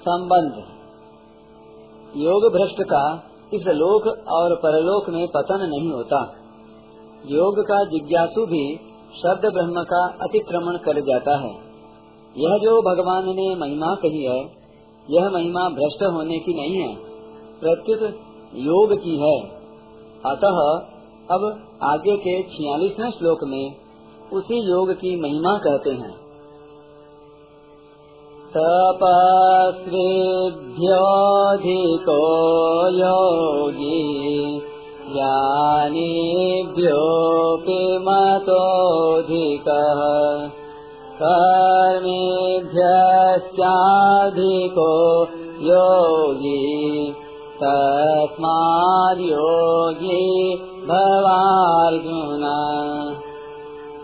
संबंध। योग भ्रष्ट का इस लोक और परलोक में पतन नहीं होता। योग का जिज्ञासु भी शब्द ब्रह्म का अतिक्रमण कर जाता है। यह जो भगवान ने महिमा कही है, यह महिमा भ्रष्ट होने की नहीं है, प्रत्युत योग की है। अतः अब आगे के छियालीसवें श्लोक में उसी योग की महिमा कहते हैं। तपस्विभ्योऽधिको योगी ज्ञानेभ्योऽपि मतोऽधिकः कर्मेभ्यश्चाधिको योगी तस्माद्योगी भवार्जुन।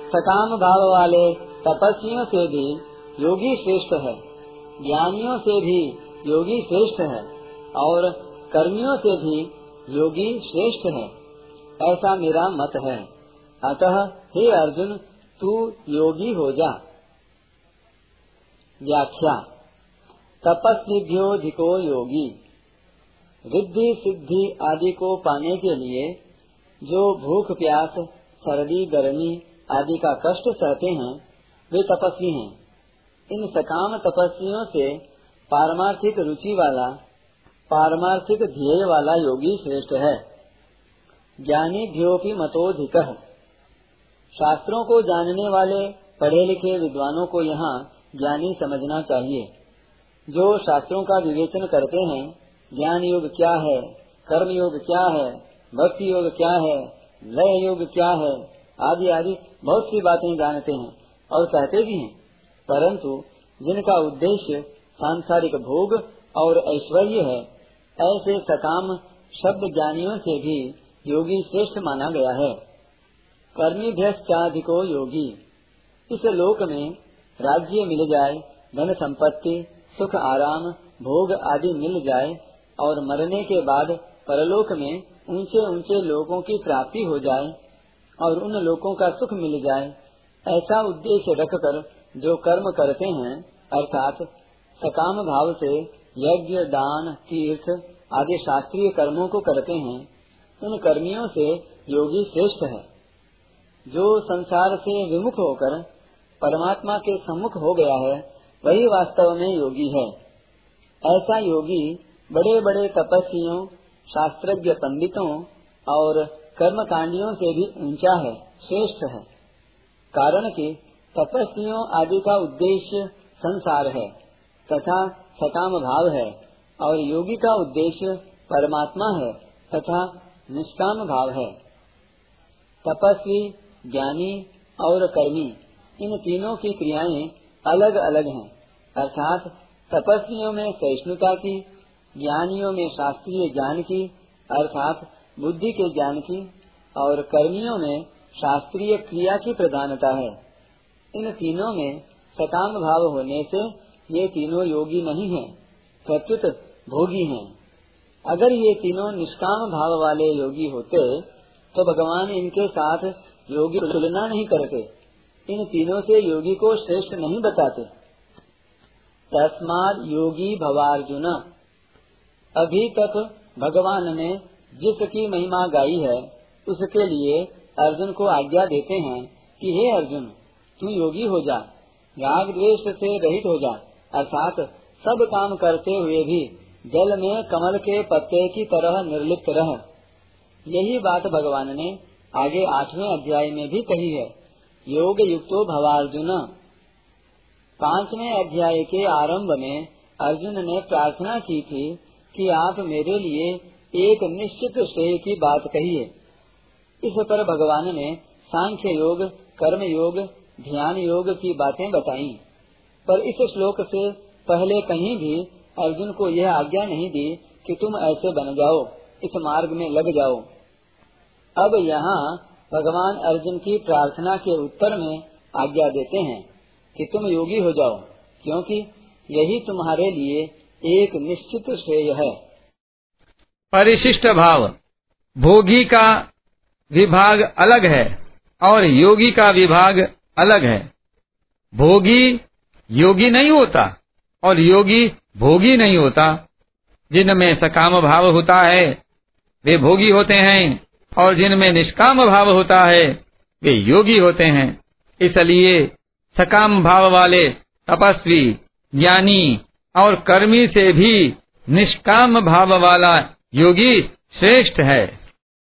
सकाम भाव वाले तपस्वियों से भी योगी श्रेष्ठ है। ज्ञानियों से भी योगी श्रेष्ठ है और कर्मियों से भी योगी श्रेष्ठ है। ऐसा मेरा मत है। अतः हे अर्जुन, तू योगी हो जा। व्याख्या। तपस्विभ्योधिको योगी। रिद्धि, सिद्धि आदि को पाने के लिए जो भूख, प्यास, सर्दी, गर्मी आदि का कष्ट सहते हैं, वे तपस्वी हैं। इन सकाम तपस्वियों से पारमार्थिक रुचि वाला, पारमार्थिक ध्येय वाला योगी श्रेष्ठ है। ज्ञानी भ्योपी मतोधिक शास्त्रों को जानने वाले पढ़े लिखे विद्वानों को यहाँ ज्ञानी समझना चाहिए। जो शास्त्रों का विवेचन करते हैं ज्ञान योग क्या है कर्म योग क्या है भक्ति योग क्या है लय योग क्या है आदि आदि बहुत सी बातें जानते हैं और कहते भी हैं। परंतु जिनका उद्देश्य सांसारिक भोग और ऐश्वर्य है, ऐसे सकाम शब्द ज्ञानियों से भी योगी श्रेष्ठ माना गया है। कर्मी को योगी। इस लोक में राज्य मिल जाए, धन संपत्ति, सुख आराम, भोग आदि मिल जाए और मरने के बाद परलोक में ऊँचे ऊँचे लोगों की प्राप्ति हो जाए और उन लोगों का सुख मिल जाए, ऐसा उद्देश्य रखकर जो कर्म करते हैं, अर्थात सकाम भाव से यज्ञ, दान, तीर्थ आदि शास्त्रीय कर्मों को करते हैं, उन कर्मियों से योगी श्रेष्ठ है। जो संसार से विमुख होकर परमात्मा के सम्मुख हो गया है, वही वास्तव में योगी है। ऐसा योगी बड़े बड़े तपस्वियों, शास्त्रज्ञ पंडितों और कर्मकांडियों से भी ऊँचा है, श्रेष्ठ है। कारण कि तपस्वियों आदि का उद्देश्य संसार है, तथा सकाम भाव है, और योगी का उद्देश्य परमात्मा है, तथा निष्काम भाव है। तपस्वी, ज्ञानी और कर्मी, इन तीनों की क्रियाएँ अलग अलग हैं, अर्थात तपस्वियों में सहिष्णुता की, ज्ञानियों में शास्त्रीय ज्ञान की, अर्थात बुद्धि के ज्ञान की, और कर्मियों में शास्त्रीय क्रिया की प्रधानता है। इन तीनों में सकाम भाव होने से ये तीनों योगी नहीं हैं, प्रत्युत भोगी हैं। अगर ये तीनों निष्काम भाव वाले योगी होते तो भगवान इनके साथ योगी तुलना नहीं करते। इन तीनों से योगी को श्रेष्ठ नहीं बताते। तस्माद योगी भवार्जुन। अभी तक भगवान ने जिसकी महिमा गाई है उसके लिए अर्जुन को आज्ञा देते हैं कि हे अर्जुन तू योगी हो जा, राग द्वेष से रहित हो जा। अर्थात सब काम करते हुए भी जल में कमल के पत्ते की तरह निर्लिप्त रह। यही बात भगवान ने आगे आठवें अध्याय में भी कही है। योग युक्तो भवार्जुन। पाँचवें अध्याय के आरंभ में अर्जुन ने प्रार्थना की थी कि आप मेरे लिए एक निश्चित श्रेय की बात कहिए। इस पर भगवान ने सांख्य योग, कर्म योग ध्यान योग की बातें बताई। पर इस श्लोक से पहले कहीं भी अर्जुन को यह आज्ञा नहीं दी कि तुम ऐसे बन जाओ, इस मार्ग में लग जाओ। अब यहाँ भगवान अर्जुन की प्रार्थना के उत्तर में आज्ञा देते हैं कि तुम योगी हो जाओ, क्योंकि यही तुम्हारे लिए एक निश्चित श्रेय है। परिशिष्ट भाव। भोगी का विभाग अलग है और योगी का विभाग अलग है। भोगी योगी नहीं होता और योगी भोगी नहीं होता। जिनमें सकाम भाव होता है, वे भोगी होते हैं और जिनमें निष्काम भाव होता है, वे योगी होते हैं। इसलिए सकाम भाव वाले तपस्वी, ज्ञानी और कर्मी से भी निष्काम भाव वाला योगी श्रेष्ठ है।